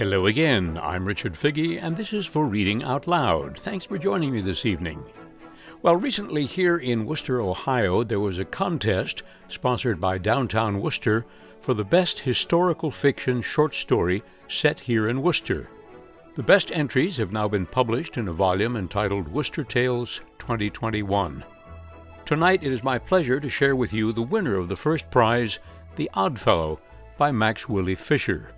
Hello again. I'm Richard Figge, and this is for Reading Out Loud. Thanks for joining me this evening. Well, recently here in Wooster, Ohio, there was a contest sponsored by Downtown Wooster for the best historical fiction short story set here in Wooster. The best entries have now been published in a volume entitled Wooster Tales 2021. Tonight it is my pleasure to share with you the winner of the first prize, The Oddfellow, by Max Willie Fisher.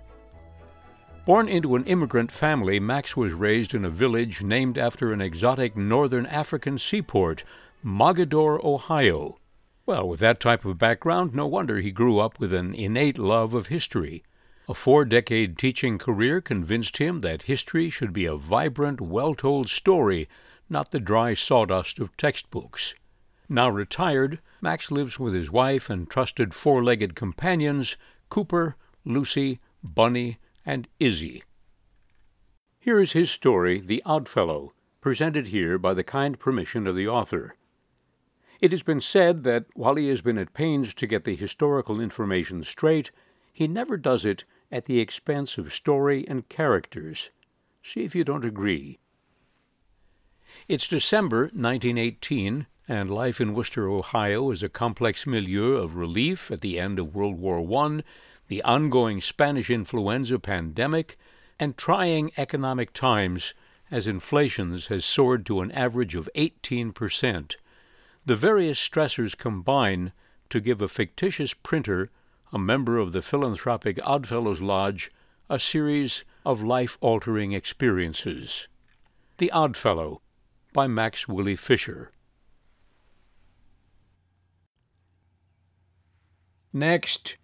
Born into an immigrant family, Max was raised in a village named after an exotic northern African seaport, Mogador, Ohio. Well, with that type of background, no wonder he grew up with an innate love of history. A four decade teaching career convinced him that history should be a vibrant, well told story, not the dry sawdust of textbooks. Now retired, Max lives with his wife and trusted four legged companions, Cooper, Lucy, Bunny, and Izzy. Here is his story, The Oddfellow, presented here by the kind permission of the author. It has been said that while he has been at pains to get the historical information straight, he never does it at the expense of story and characters. See if you don't agree. It's December 1918, and life in Wooster, Ohio is a complex milieu of relief at the end of World War I the ongoing Spanish influenza pandemic, and trying economic times as inflation has soared to an average of 18%. The various stressors combine to give a fictitious printer, a member of the philanthropic Oddfellows Lodge, a series of life altering experiences. The Oddfellow by Max Willie Fisher. Next.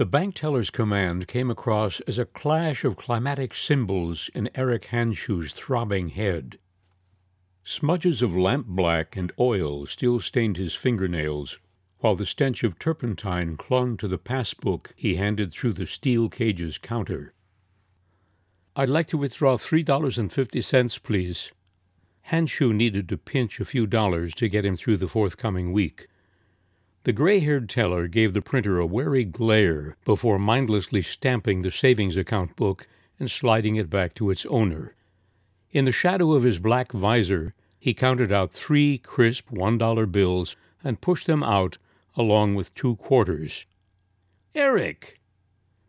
The bank teller's command came across as a clash of climatic cymbals in Eric Hanshu's throbbing head. Smudges of lampblack and oil still stained his fingernails, while the stench of turpentine clung to the passbook he handed through the steel cage's counter. I'd like to withdraw three dollars and fifty cents, please. Hanshu needed to pinch a few dollars to get him through the forthcoming week. The gray haired teller gave the printer a wary glare before mindlessly stamping the savings account book and sliding it back to its owner. In the shadow of his black visor, he counted out three crisp one dollar bills and pushed them out along with two quarters. Eric!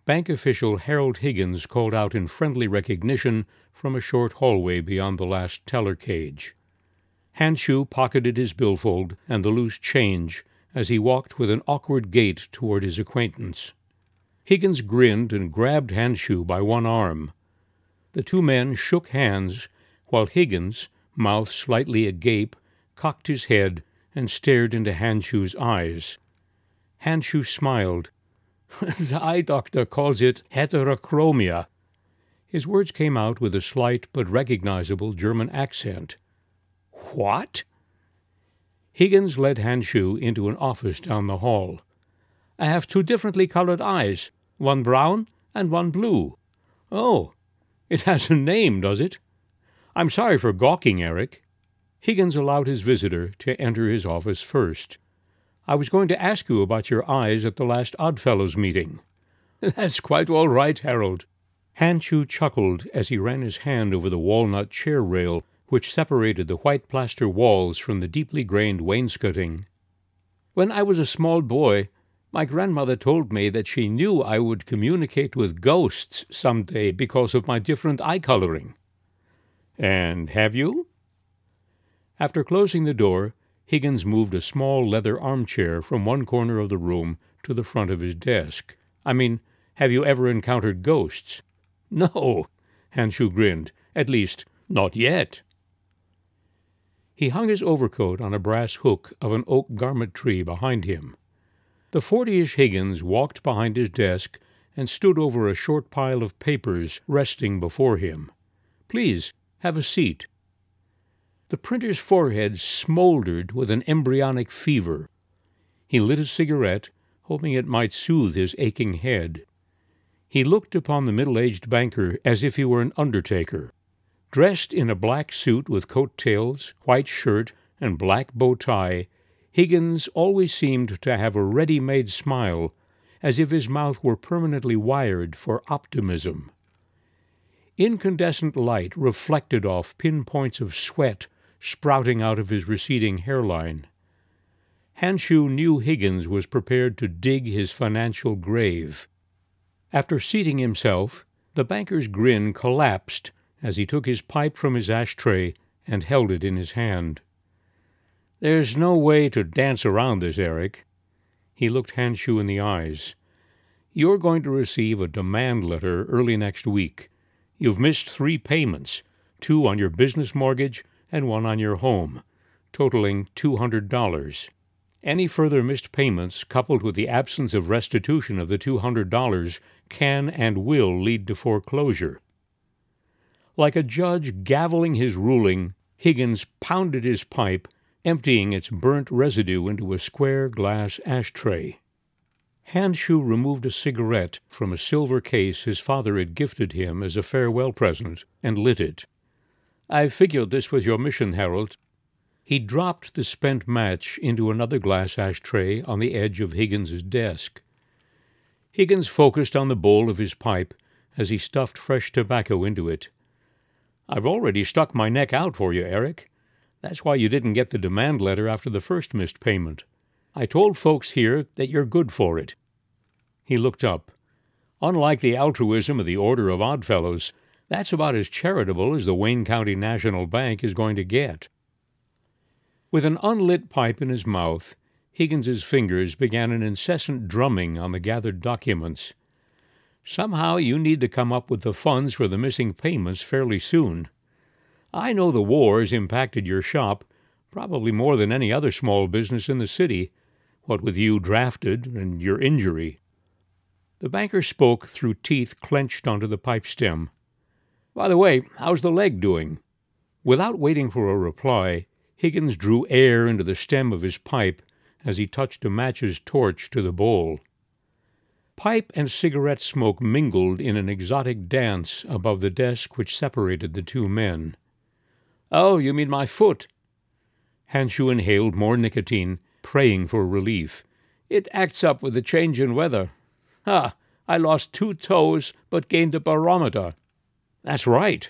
Bank official Harold Higgins called out in friendly recognition from a short hallway beyond the last teller cage. Hanshu pocketed his billfold and the loose change as he walked with an awkward gait toward his acquaintance. Higgins grinned and grabbed Hanshu by one arm. The two men shook hands, while Higgins, mouth slightly agape, cocked his head and stared into Hanshu's eyes. Hanshu smiled. the eye doctor calls it heterochromia. His words came out with a slight but recognizable German accent. What? Higgins led Hanshu into an office down the hall. I have two differently colored eyes, one brown and one blue. Oh, it has a name, does it? I'm sorry for gawking, Eric. Higgins allowed his visitor to enter his office first. I was going to ask you about your eyes at the last Oddfellows meeting. That's quite all right, Harold. Hanshu chuckled as he ran his hand over the walnut chair rail which separated the white plaster walls from the deeply grained wainscoting. When I was a small boy, my grandmother told me that she knew I would communicate with ghosts some day because of my different eye coloring. And have you? After closing the door, Higgins moved a small leather armchair from one corner of the room to the front of his desk. I mean, have you ever encountered ghosts? No, Hanshu grinned. At least, not yet. He hung his overcoat on a brass hook of an oak garment tree behind him. The fortyish Higgins walked behind his desk and stood over a short pile of papers resting before him. Please, have a seat. The printer's forehead smoldered with an embryonic fever. He lit a cigarette, hoping it might soothe his aching head. He looked upon the middle aged banker as if he were an undertaker. Dressed in a black suit with coat tails, white shirt, and black bow tie, Higgins always seemed to have a ready made smile, as if his mouth were permanently wired for optimism. Incandescent light reflected off pinpoints of sweat sprouting out of his receding hairline. Hanshu knew Higgins was prepared to dig his financial grave. After seating himself, the banker's grin collapsed as he took his pipe from his ashtray and held it in his hand. There's no way to dance around this, Eric. He looked Hanshu in the eyes. You're going to receive a demand letter early next week. You've missed three payments two on your business mortgage and one on your home, totaling $200. Any further missed payments, coupled with the absence of restitution of the $200, can and will lead to foreclosure. Like a judge gaveling his ruling, Higgins pounded his pipe, emptying its burnt residue into a square glass ashtray. Hanshu removed a cigarette from a silver case his father had gifted him as a farewell present and lit it. I figured this was your mission, Harold. He dropped the spent match into another glass ashtray on the edge of Higgins's desk. Higgins focused on the bowl of his pipe as he stuffed fresh tobacco into it. I've already stuck my neck out for you, Eric. That's why you didn't get the demand letter after the first missed payment. I told folks here that you're good for it. He looked up. Unlike the altruism of the Order of Oddfellows, that's about as charitable as the Wayne County National Bank is going to get. With an unlit pipe in his mouth, Higgins's fingers began an incessant drumming on the gathered documents. Somehow you need to come up with the funds for the missing payments fairly soon. I know the war has impacted your shop, probably more than any other small business in the city, what with you drafted and your injury. The banker spoke through teeth clenched onto the pipe stem. By the way, how's the leg doing? Without waiting for a reply, Higgins drew air into the stem of his pipe as he touched a match's torch to the bowl. Pipe and cigarette smoke mingled in an exotic dance above the desk which separated the two men. Oh, you mean my foot? Hanshu inhaled more nicotine, praying for relief. It acts up with the change in weather. Ah, I lost two toes, but gained a barometer. That's right.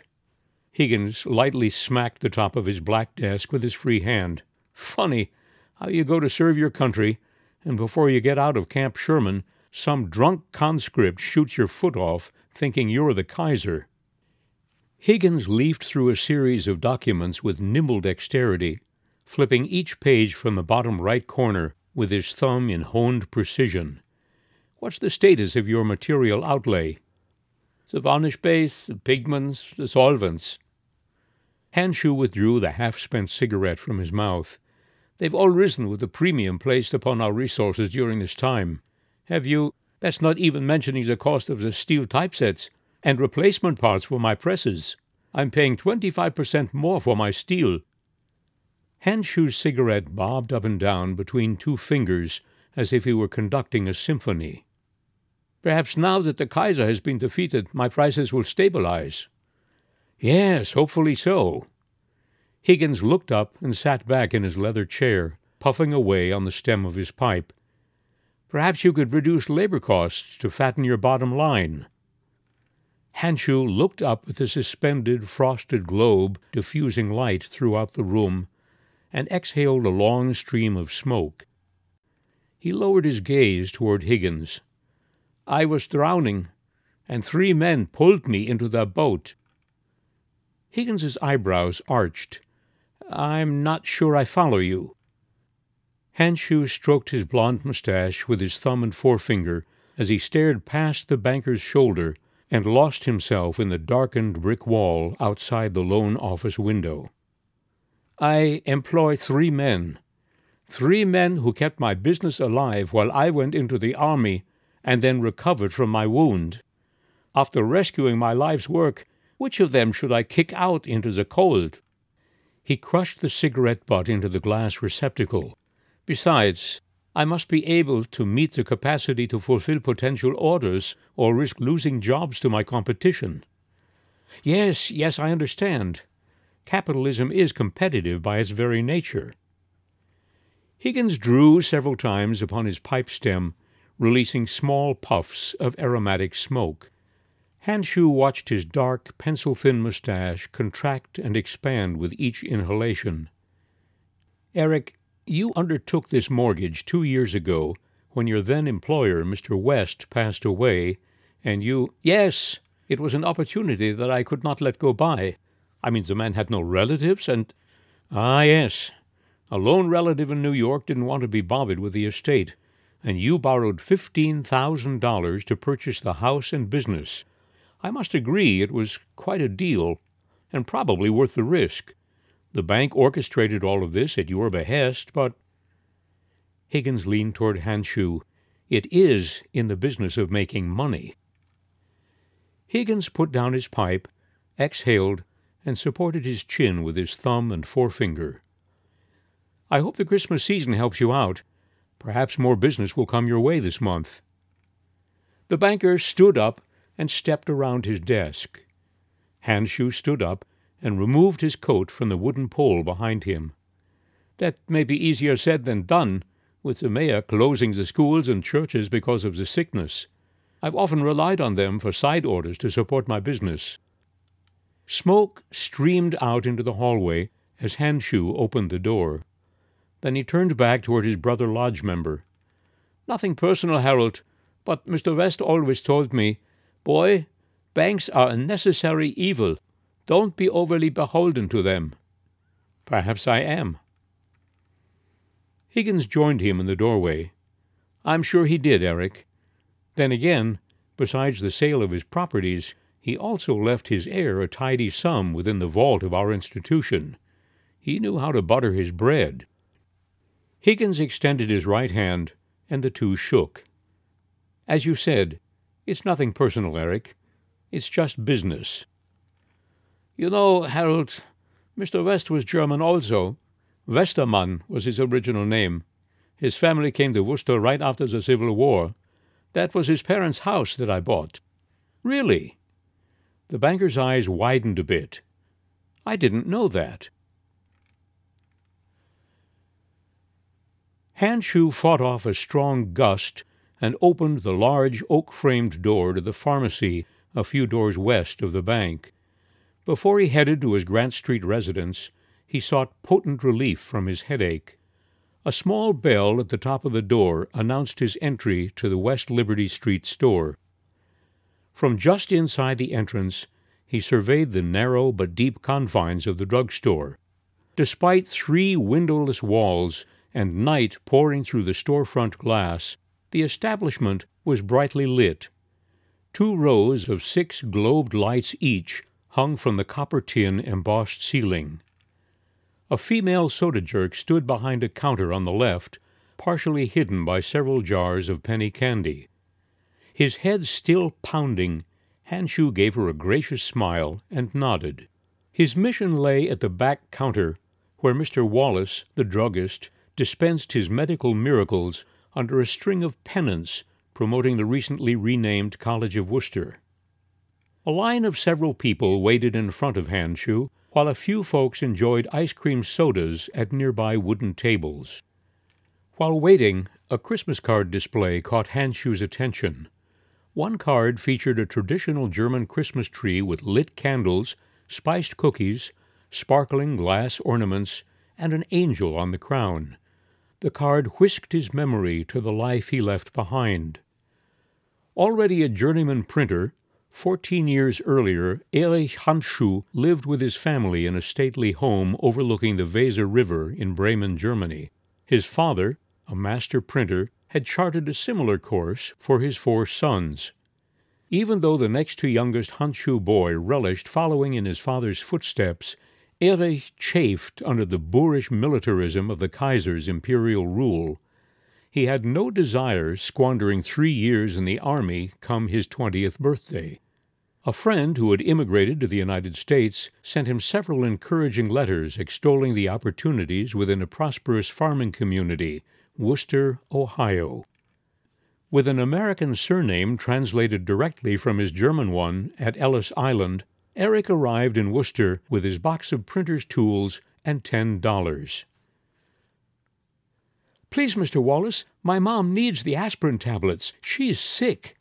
Higgins lightly smacked the top of his black desk with his free hand. Funny how you go to serve your country, and before you get out of Camp Sherman, some drunk conscript shoots your foot off, thinking you're the Kaiser. Higgins leafed through a series of documents with nimble dexterity, flipping each page from the bottom right corner with his thumb in honed precision. What's the status of your material outlay? The varnish base, the pigments, the solvents. Hanshu withdrew the half spent cigarette from his mouth. They've all risen with the premium placed upon our resources during this time. Have you? That's not even mentioning the cost of the steel typesets and replacement parts for my presses. I'm paying 25% more for my steel. Hanshu's cigarette bobbed up and down between two fingers as if he were conducting a symphony. Perhaps now that the Kaiser has been defeated, my prices will stabilize. Yes, hopefully so. Higgins looked up and sat back in his leather chair, puffing away on the stem of his pipe. Perhaps you could reduce labor costs to fatten your bottom line. Hanshu looked up at the suspended frosted globe diffusing light throughout the room and exhaled a long stream of smoke. He lowered his gaze toward Higgins. I was drowning, and three men pulled me into the boat. Higgins's eyebrows arched. I'm not sure I follow you. Hanshu stroked his blond mustache with his thumb and forefinger as he stared past the banker's shoulder and lost himself in the darkened brick wall outside the loan office window. I employ three men. Three men who kept my business alive while I went into the army and then recovered from my wound. After rescuing my life's work, which of them should I kick out into the cold? He crushed the cigarette butt into the glass receptacle. Besides, I must be able to meet the capacity to fulfill potential orders or risk losing jobs to my competition. Yes, yes, I understand. Capitalism is competitive by its very nature. Higgins drew several times upon his pipe stem releasing small puffs of aromatic smoke. Hanshu watched his dark, pencil thin mustache contract and expand with each inhalation. Eric, you undertook this mortgage two years ago when your then employer, Mr. West, passed away, and you. Yes, it was an opportunity that I could not let go by. I mean, the man had no relatives, and. Ah, yes. A lone relative in New York didn't want to be bothered with the estate, and you borrowed $15,000 to purchase the house and business. I must agree it was quite a deal, and probably worth the risk. The bank orchestrated all of this at your behest, but. Higgins leaned toward Hanshu. It is in the business of making money. Higgins put down his pipe, exhaled, and supported his chin with his thumb and forefinger. I hope the Christmas season helps you out. Perhaps more business will come your way this month. The banker stood up and stepped around his desk. Hanshu stood up and removed his coat from the wooden pole behind him. That may be easier said than done, with the mayor closing the schools and churches because of the sickness. I've often relied on them for side orders to support my business. Smoke streamed out into the hallway as Hanshu opened the door. Then he turned back toward his brother lodge member. Nothing personal, Harold, but Mr. West always told me, Boy, banks are a necessary evil. Don't be overly beholden to them. Perhaps I am. Higgins joined him in the doorway. I'm sure he did, Eric. Then again, besides the sale of his properties, he also left his heir a tidy sum within the vault of our institution. He knew how to butter his bread. Higgins extended his right hand, and the two shook. As you said, it's nothing personal, Eric. It's just business. You know, Harold, Mr. West was German also. Westermann was his original name. His family came to Wooster right after the Civil War. That was his parents' house that I bought. Really? The banker's eyes widened a bit. I didn't know that. Hanshu fought off a strong gust and opened the large oak framed door to the pharmacy a few doors west of the bank. Before he headed to his Grant Street residence, he sought potent relief from his headache. A small bell at the top of the door announced his entry to the West Liberty Street store. From just inside the entrance, he surveyed the narrow but deep confines of the drugstore. Despite three windowless walls and night pouring through the storefront glass, the establishment was brightly lit. Two rows of six globed lights each hung from the copper tin embossed ceiling. A female soda jerk stood behind a counter on the left, partially hidden by several jars of penny candy. His head still pounding, Hanshu gave her a gracious smile and nodded. His mission lay at the back counter, where Mr. Wallace, the druggist, dispensed his medical miracles under a string of pennants promoting the recently renamed College of Wooster. A line of several people waited in front of Hanshu, while a few folks enjoyed ice cream sodas at nearby wooden tables. While waiting, a Christmas card display caught Hanshu's attention. One card featured a traditional German Christmas tree with lit candles, spiced cookies, sparkling glass ornaments, and an angel on the crown the card whisked his memory to the life he left behind. Already a journeyman printer, fourteen years earlier, Erich Hanschu lived with his family in a stately home overlooking the Weser River in Bremen, Germany. His father, a master printer, had charted a similar course for his four sons. Even though the next to youngest Hanschu boy relished following in his father's footsteps, Erich chafed under the boorish militarism of the Kaiser's imperial rule. He had no desire squandering three years in the army come his twentieth birthday. A friend who had immigrated to the United States sent him several encouraging letters extolling the opportunities within a prosperous farming community, Wooster, Ohio. With an American surname translated directly from his German one at Ellis Island, Eric arrived in Wooster with his box of printer's tools and ten dollars. Please, Mr. Wallace, my mom needs the aspirin tablets. She's sick.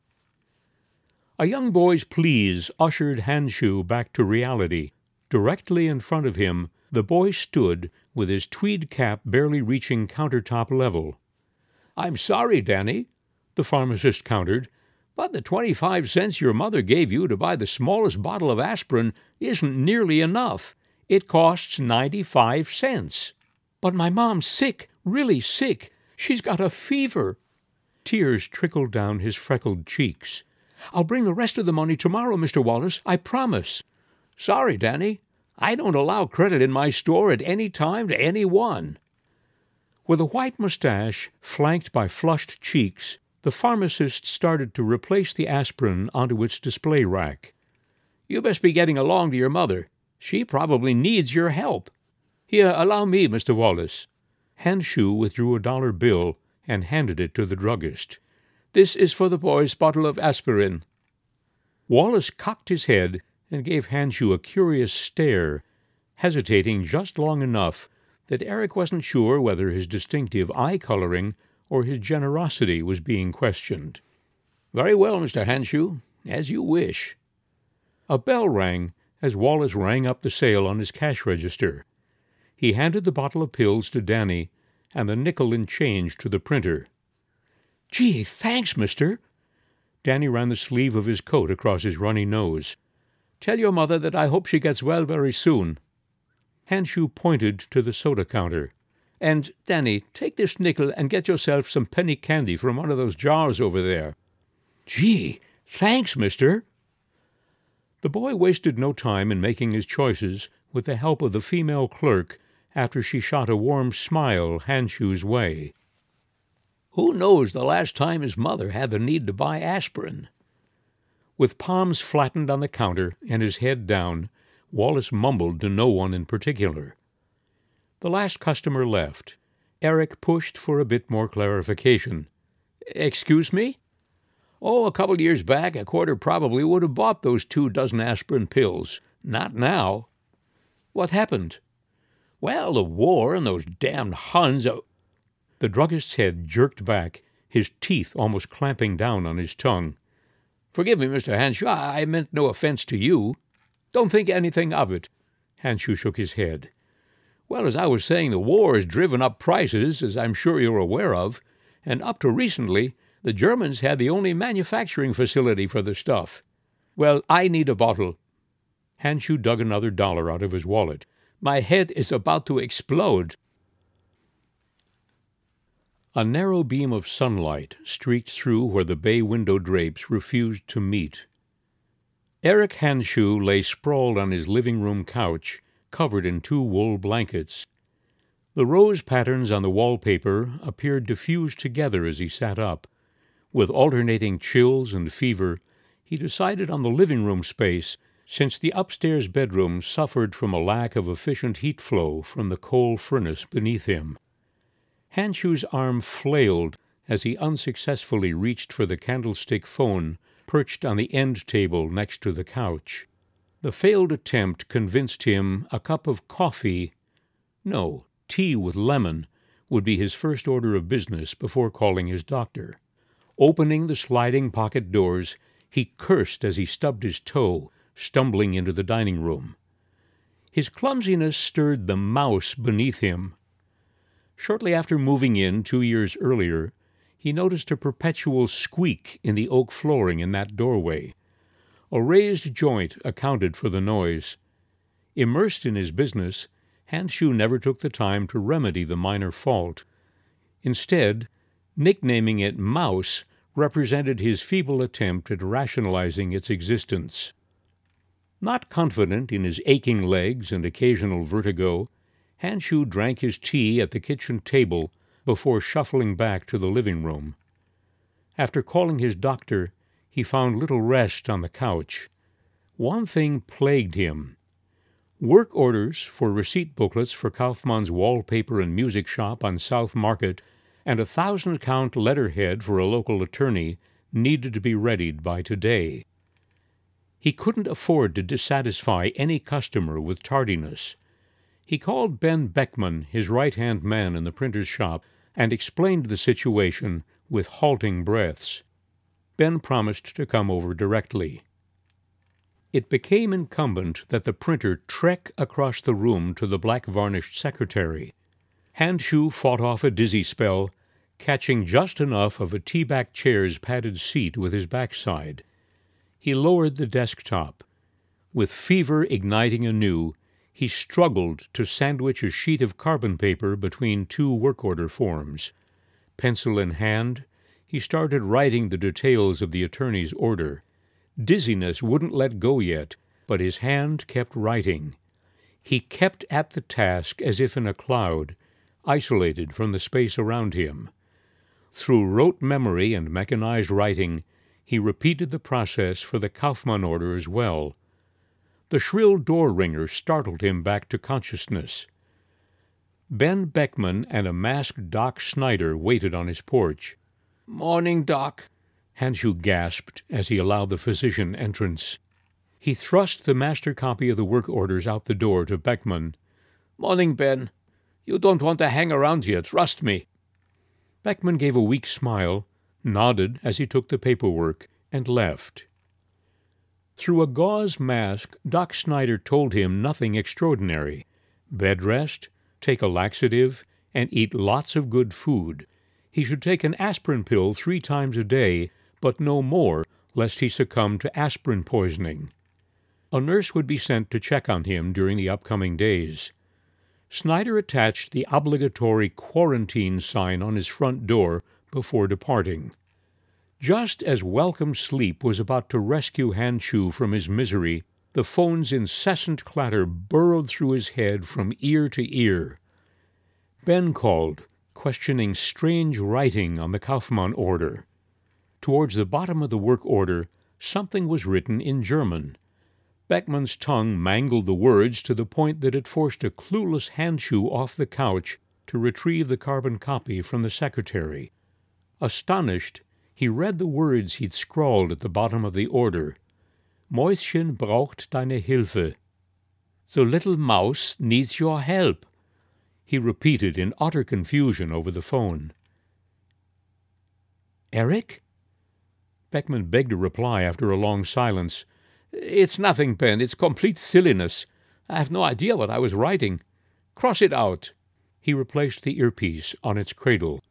A young boy's pleas ushered Hanshu back to reality. Directly in front of him, the boy stood with his tweed cap barely reaching countertop level. I'm sorry, Danny, the pharmacist countered, but the twenty-five cents your mother gave you to buy the smallest bottle of aspirin isn't nearly enough. It costs ninety-five cents. But my mom's sick, really sick. She's got a fever. Tears trickled down his freckled cheeks. I'll bring the rest of the money tomorrow, Mr. Wallace, I promise. Sorry, Danny. I don't allow credit in my store at any time to any one. With a white mustache flanked by flushed cheeks, the pharmacist started to replace the aspirin onto its display rack. You best be getting along to your mother. She probably needs your help. Here, allow me, Mr. Wallace. Hanshu withdrew a dollar bill and handed it to the druggist. This is for the boy's bottle of aspirin. Wallace cocked his head and gave Hanshu a curious stare, hesitating just long enough that Eric wasn't sure whether his distinctive eye coloring or his generosity was being questioned. Very well, Mr. Hanshu, as you wish. A bell rang as Wallace rang up the sale on his cash register. He handed the bottle of pills to Danny and the nickel in change to the printer. Gee, thanks, mister. Danny ran the sleeve of his coat across his runny nose. Tell your mother that I hope she gets well very soon. Hanshu pointed to the soda counter. And, Danny, take this nickel and get yourself some penny candy from one of those jars over there. Gee, thanks, mister. The boy wasted no time in making his choices with the help of the female clerk after she shot a warm smile Hanshu's way. Who knows the last time his mother had the need to buy aspirin? With palms flattened on the counter and his head down, Wallace mumbled to no one in particular. The last customer left. Eric pushed for a bit more clarification. Excuse me? Oh, a couple years back, a quarter probably would have bought those two dozen aspirin pills. Not now. What happened? Well, the war and those damned Huns. Uh, the druggist's head jerked back, his teeth almost clamping down on his tongue. Forgive me, Mr. Hanshu, I meant no offense to you. Don't think anything of it. Hanshu shook his head. Well, as I was saying, the war has driven up prices, as I'm sure you're aware of, and up to recently, the Germans had the only manufacturing facility for the stuff. Well, I need a bottle. Hanshu dug another dollar out of his wallet. My head is about to explode. A narrow beam of sunlight streaked through where the bay window drapes refused to meet. Eric Hanshu lay sprawled on his living room couch, covered in two wool blankets. The rose patterns on the wallpaper appeared to fuse together as he sat up. With alternating chills and fever, he decided on the living room space, since the upstairs bedroom suffered from a lack of efficient heat flow from the coal furnace beneath him. Hanshu's arm flailed as he unsuccessfully reached for the candlestick phone perched on the end table next to the couch. The failed attempt convinced him a cup of coffee, no, tea with lemon, would be his first order of business before calling his doctor. Opening the sliding pocket doors, he cursed as he stubbed his toe, stumbling into the dining room. His clumsiness stirred the mouse beneath him, Shortly after moving in two years earlier, he noticed a perpetual squeak in the oak flooring in that doorway. A raised joint accounted for the noise. Immersed in his business, Hanshu never took the time to remedy the minor fault. Instead, nicknaming it Mouse represented his feeble attempt at rationalizing its existence. Not confident in his aching legs and occasional vertigo, Hanshu drank his tea at the kitchen table before shuffling back to the living room. After calling his doctor, he found little rest on the couch. One thing plagued him. Work orders for receipt booklets for Kaufmann's wallpaper and music shop on South Market and a thousand count letterhead for a local attorney needed to be readied by today. He couldn't afford to dissatisfy any customer with tardiness. He called Ben Beckman, his right hand man in the printer's shop, and explained the situation with halting breaths. Ben promised to come over directly. It became incumbent that the printer trek across the room to the black varnished secretary. Handschuh fought off a dizzy spell, catching just enough of a tea back chair's padded seat with his backside. He lowered the desktop. With fever igniting anew, he struggled to sandwich a sheet of carbon paper between two work order forms. Pencil in hand, he started writing the details of the attorney's order. Dizziness wouldn't let go yet, but his hand kept writing. He kept at the task as if in a cloud, isolated from the space around him. Through rote memory and mechanized writing, he repeated the process for the Kaufmann order as well. The shrill door ringer startled him back to consciousness. Ben Beckman and a masked Doc Snyder waited on his porch. Morning, Doc, Handschuh gasped as he allowed the physician entrance. He thrust the master copy of the work orders out the door to Beckman. Morning, Ben. You don't want to hang around here, trust me. Beckman gave a weak smile, nodded as he took the paperwork, and left. Through a gauze mask, Doc Snyder told him nothing extraordinary. Bed rest, take a laxative, and eat lots of good food. He should take an aspirin pill three times a day, but no more, lest he succumb to aspirin poisoning. A nurse would be sent to check on him during the upcoming days. Snyder attached the obligatory quarantine sign on his front door before departing. Just as welcome sleep was about to rescue Handschuh from his misery, the phone's incessant clatter burrowed through his head from ear to ear. Ben called, questioning strange writing on the Kaufmann order. Towards the bottom of the work order, something was written in German. Beckman's tongue mangled the words to the point that it forced a clueless Handschuh off the couch to retrieve the carbon copy from the secretary. Astonished, he read the words he'd scrawled at the bottom of the order. Mäuschen braucht deine Hilfe. The little mouse needs your help, he repeated in utter confusion over the phone. Eric? Beckman begged a reply after a long silence. It's nothing, Ben. It's complete silliness. I have no idea what I was writing. Cross it out. He replaced the earpiece on its cradle.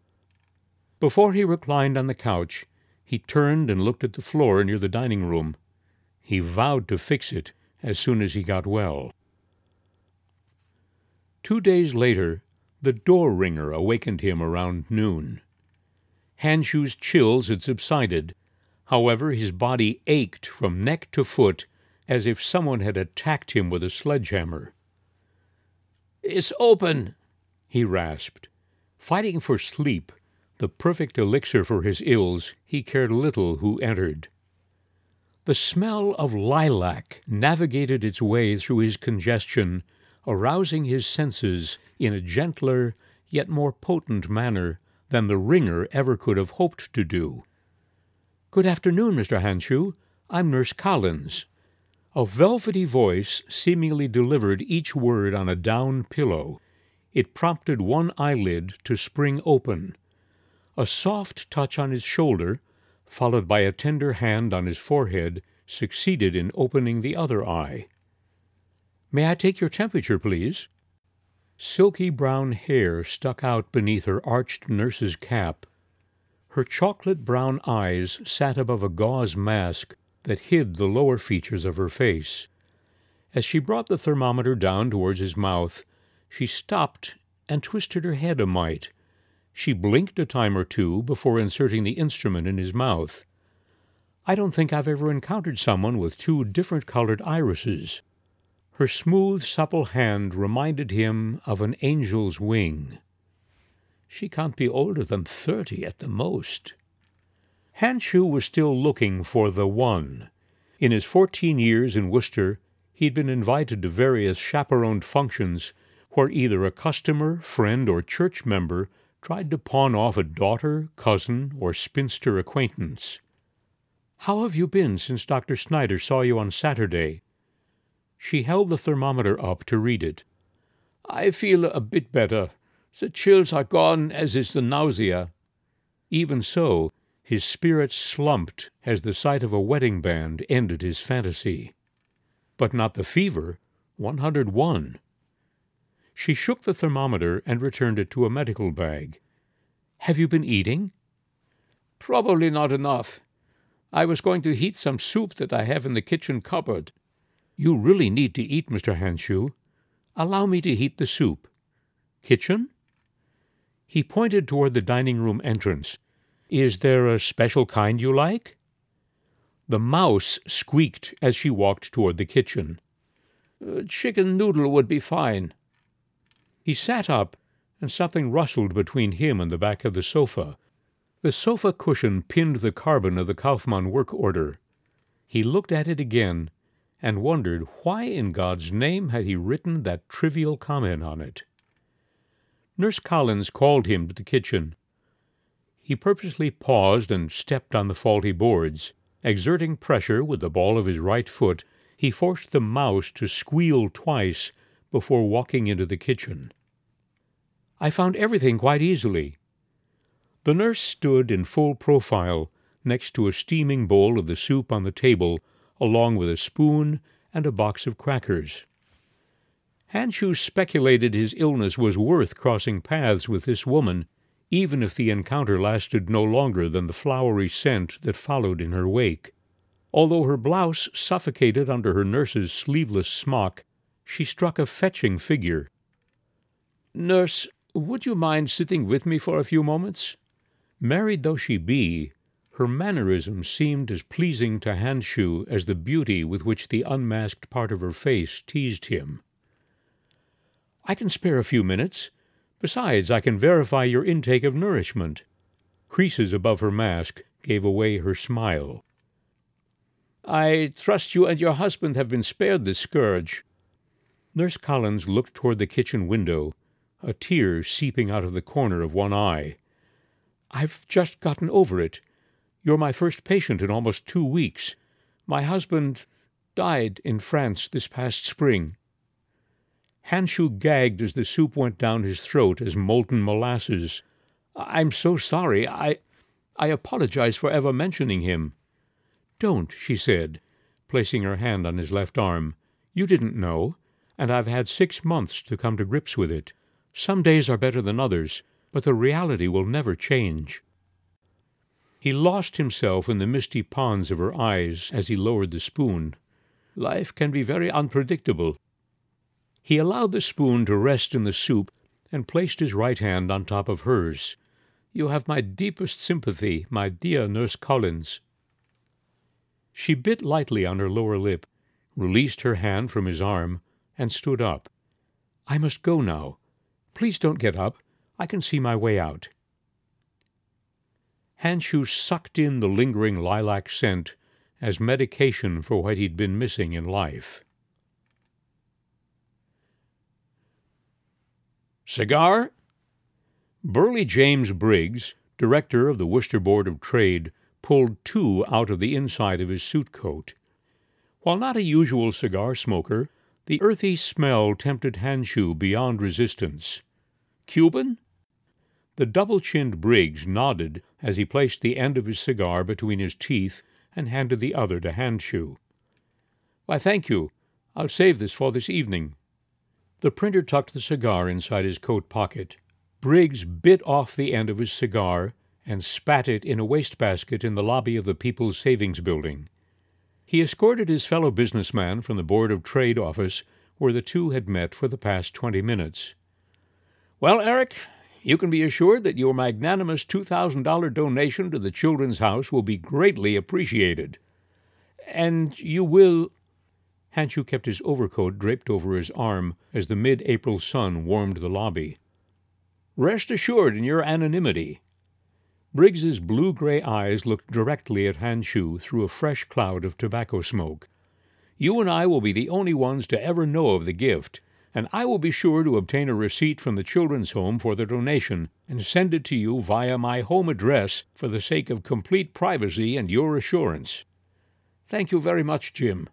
Before he reclined on the couch, he turned and looked at the floor near the dining room. He vowed to fix it as soon as he got well. Two days later, the door ringer awakened him around noon. Handschuh's chills had subsided. However, his body ached from neck to foot as if someone had attacked him with a sledgehammer. It's open, he rasped. Fighting for sleep, the perfect elixir for his ills, he cared little who entered. The smell of lilac navigated its way through his congestion, arousing his senses in a gentler yet more potent manner than the ringer ever could have hoped to do. Good afternoon, Mr. Handschuh. I'm Nurse Collins. A velvety voice seemingly delivered each word on a down pillow. It prompted one eyelid to spring open. A soft touch on his shoulder, followed by a tender hand on his forehead, succeeded in opening the other eye. May I take your temperature, please? Silky brown hair stuck out beneath her arched nurse's cap. Her chocolate brown eyes sat above a gauze mask that hid the lower features of her face. As she brought the thermometer down towards his mouth, she stopped and twisted her head a mite. She blinked a time or two before inserting the instrument in his mouth. I don't think I've ever encountered someone with two different colored irises. Her smooth, supple hand reminded him of an angel's wing. She can't be older than thirty at the most. Handschuh was still looking for the one. In his fourteen years in Wooster, he'd been invited to various chaperoned functions where either a customer, friend, or church member tried to pawn off a daughter, cousin, or spinster acquaintance. How have you been since Dr. Snyder saw you on Saturday? She held the thermometer up to read it. I feel a bit better. The chills are gone, as is the nausea. Even so, His spirit slumped as the sight of a wedding band ended his fantasy. But not the fever. 101. She shook the thermometer and returned it to a medical bag. Have you been eating? Probably not enough. I was going to heat some soup that I have in the kitchen cupboard. You really need to eat, Mr. Hanshew. Allow me to heat the soup. Kitchen? He pointed toward the dining room entrance. Is there a special kind you like? The mouse squeaked as she walked toward the kitchen. Uh, chicken noodle would be fine. He sat up, and something rustled between him and the back of the sofa. The sofa cushion pinned the carbon of the Kaufmann work order. He looked at it again and wondered why in God's name had he written that trivial comment on it. Nurse Collins called him to the kitchen. He purposely paused and stepped on the faulty boards. Exerting pressure with the ball of his right foot, he forced the mouse to squeal twice before walking into the kitchen. I found everything quite easily. The nurse stood in full profile next to a steaming bowl of the soup on the table, along with a spoon and a box of crackers. Hanshew speculated his illness was worth crossing paths with this woman even if the encounter lasted no longer than the flowery scent that followed in her wake. Although her blouse suffocated under her nurse's sleeveless smock, she struck a fetching figure. Nurse, would you mind sitting with me for a few moments? Married though she be, her mannerism seemed as pleasing to Hanshew as the beauty with which the unmasked part of her face teased him. I can spare a few minutes. Besides, I can verify your intake of nourishment. Creases above her mask gave away her smile. I trust you and your husband have been spared this scourge. Nurse Collins looked toward the kitchen window, a tear seeping out of the corner of one eye. I've just gotten over it. You're my first patient in almost two weeks. My husband died in France this past spring. Hanshew gagged as the soup went down his throat as molten molasses. I'm so sorry. I I apologize for ever mentioning him. Don't, she said, placing her hand on his left arm. You didn't know, and I've had six months to come to grips with it. Some days are better than others, but the reality will never change. He lost himself in the misty ponds of her eyes as he lowered the spoon. Life can be very unpredictable. He allowed the spoon to rest in the soup and placed his right hand on top of hers. You have my deepest sympathy, my dear Nurse Collins. She bit lightly on her lower lip, released her hand from his arm, and stood up. I must go now. Please don't get up. I can see my way out. Hanshew sucked in the lingering lilac scent as medication for what he'd been missing in life. Cigar? Burley James Briggs, director of the Wooster Board of Trade, pulled two out of the inside of his suit coat. While not a usual cigar smoker, the earthy smell tempted Hanshew beyond resistance. Cuban? The double chinned Briggs nodded as he placed the end of his cigar between his teeth and handed the other to Hanshew. Why, thank you. I'll save this for this evening. The printer tucked the cigar inside his coat pocket. Briggs bit off the end of his cigar and spat it in a wastebasket in the lobby of the People's Savings Building. He escorted his fellow businessman from the Board of Trade office, where the two had met for the past twenty minutes. Well, Eric, you can be assured that your magnanimous $2,000 donation to the Children's House will be greatly appreciated. And you will Hanshew kept his overcoat draped over his arm as the mid April sun warmed the lobby. Rest assured in your anonymity. Briggs's blue gray eyes looked directly at Hanshew through a fresh cloud of tobacco smoke. You and I will be the only ones to ever know of the gift, and I will be sure to obtain a receipt from the Children's Home for the donation and send it to you via my home address for the sake of complete privacy and your assurance. Thank you very much, Jim.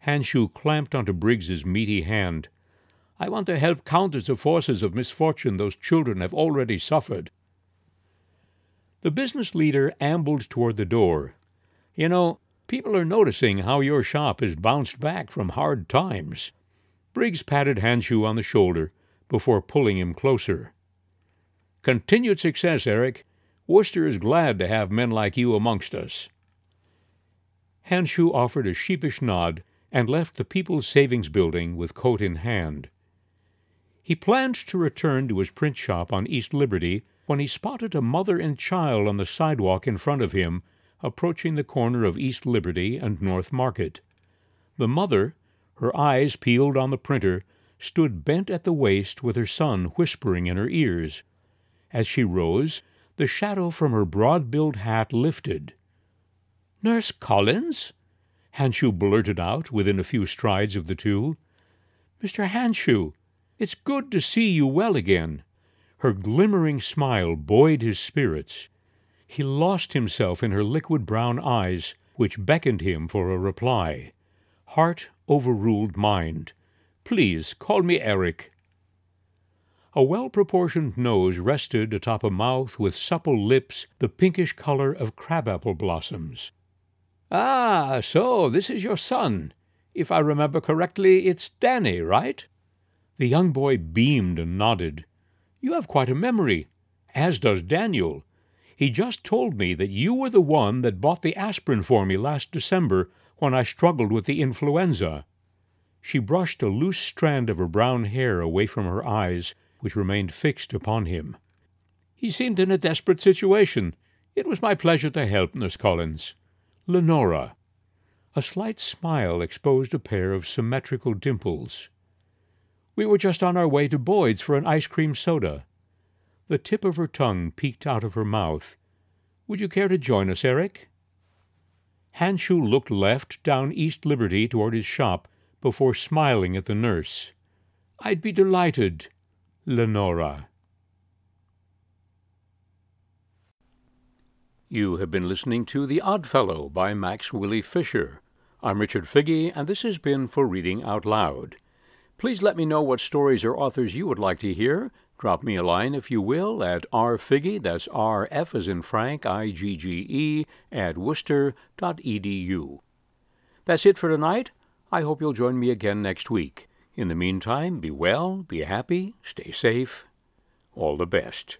Hanshew clamped onto Briggs's meaty hand. I want to help counter the forces of misfortune those children have already suffered. The business leader ambled toward the door. You know, people are noticing how your shop has bounced back from hard times. Briggs patted Handshoe on the shoulder before pulling him closer. Continued success, Eric. Wooster is glad to have men like you amongst us. Handshoe offered a sheepish nod and left the People's Savings Building with coat in hand. He planned to return to his print shop on East Liberty when he spotted a mother and child on the sidewalk in front of him, approaching the corner of East Liberty and North Market. The mother, her eyes peeled on the printer, stood bent at the waist with her son whispering in her ears. As she rose, the shadow from her broad-billed hat lifted. Nurse Collins? Handshoe blurted out within a few strides of the two. Mr. Handshoe, it's good to see you well again. Her glimmering smile buoyed his spirits. He lost himself in her liquid brown eyes, which beckoned him for a reply. Heart overruled mind. Please call me Eric. A well proportioned nose rested atop a mouth with supple lips the pinkish color of crabapple blossoms. Ah, so this is your son. If I remember correctly, it's Danny, right? The young boy beamed and nodded. You have quite a memory, as does Daniel. He just told me that you were the one that bought the aspirin for me last December when I struggled with the influenza. She brushed a loose strand of her brown hair away from her eyes, which remained fixed upon him. He seemed in a desperate situation. It was my pleasure to help, Nurse Collins. Lenora. A slight smile exposed a pair of symmetrical dimples. We were just on our way to Boyd's for an ice cream soda. The tip of her tongue peeked out of her mouth. Would you care to join us, Eric? Handshoe looked left down East Liberty toward his shop before smiling at the nurse. I'd be delighted, Lenora. You have been listening to The Odd Fellow by Max Willie Fisher. I'm Richard Figge, and this has been for Reading Out Loud. Please let me know what stories or authors you would like to hear. Drop me a line, if you will, at rfigge, that's R-F as in Frank, I-G-G-E, at wooster.edu. That's it for tonight. I hope you'll join me again next week. In the meantime, be well, be happy, stay safe. All the best.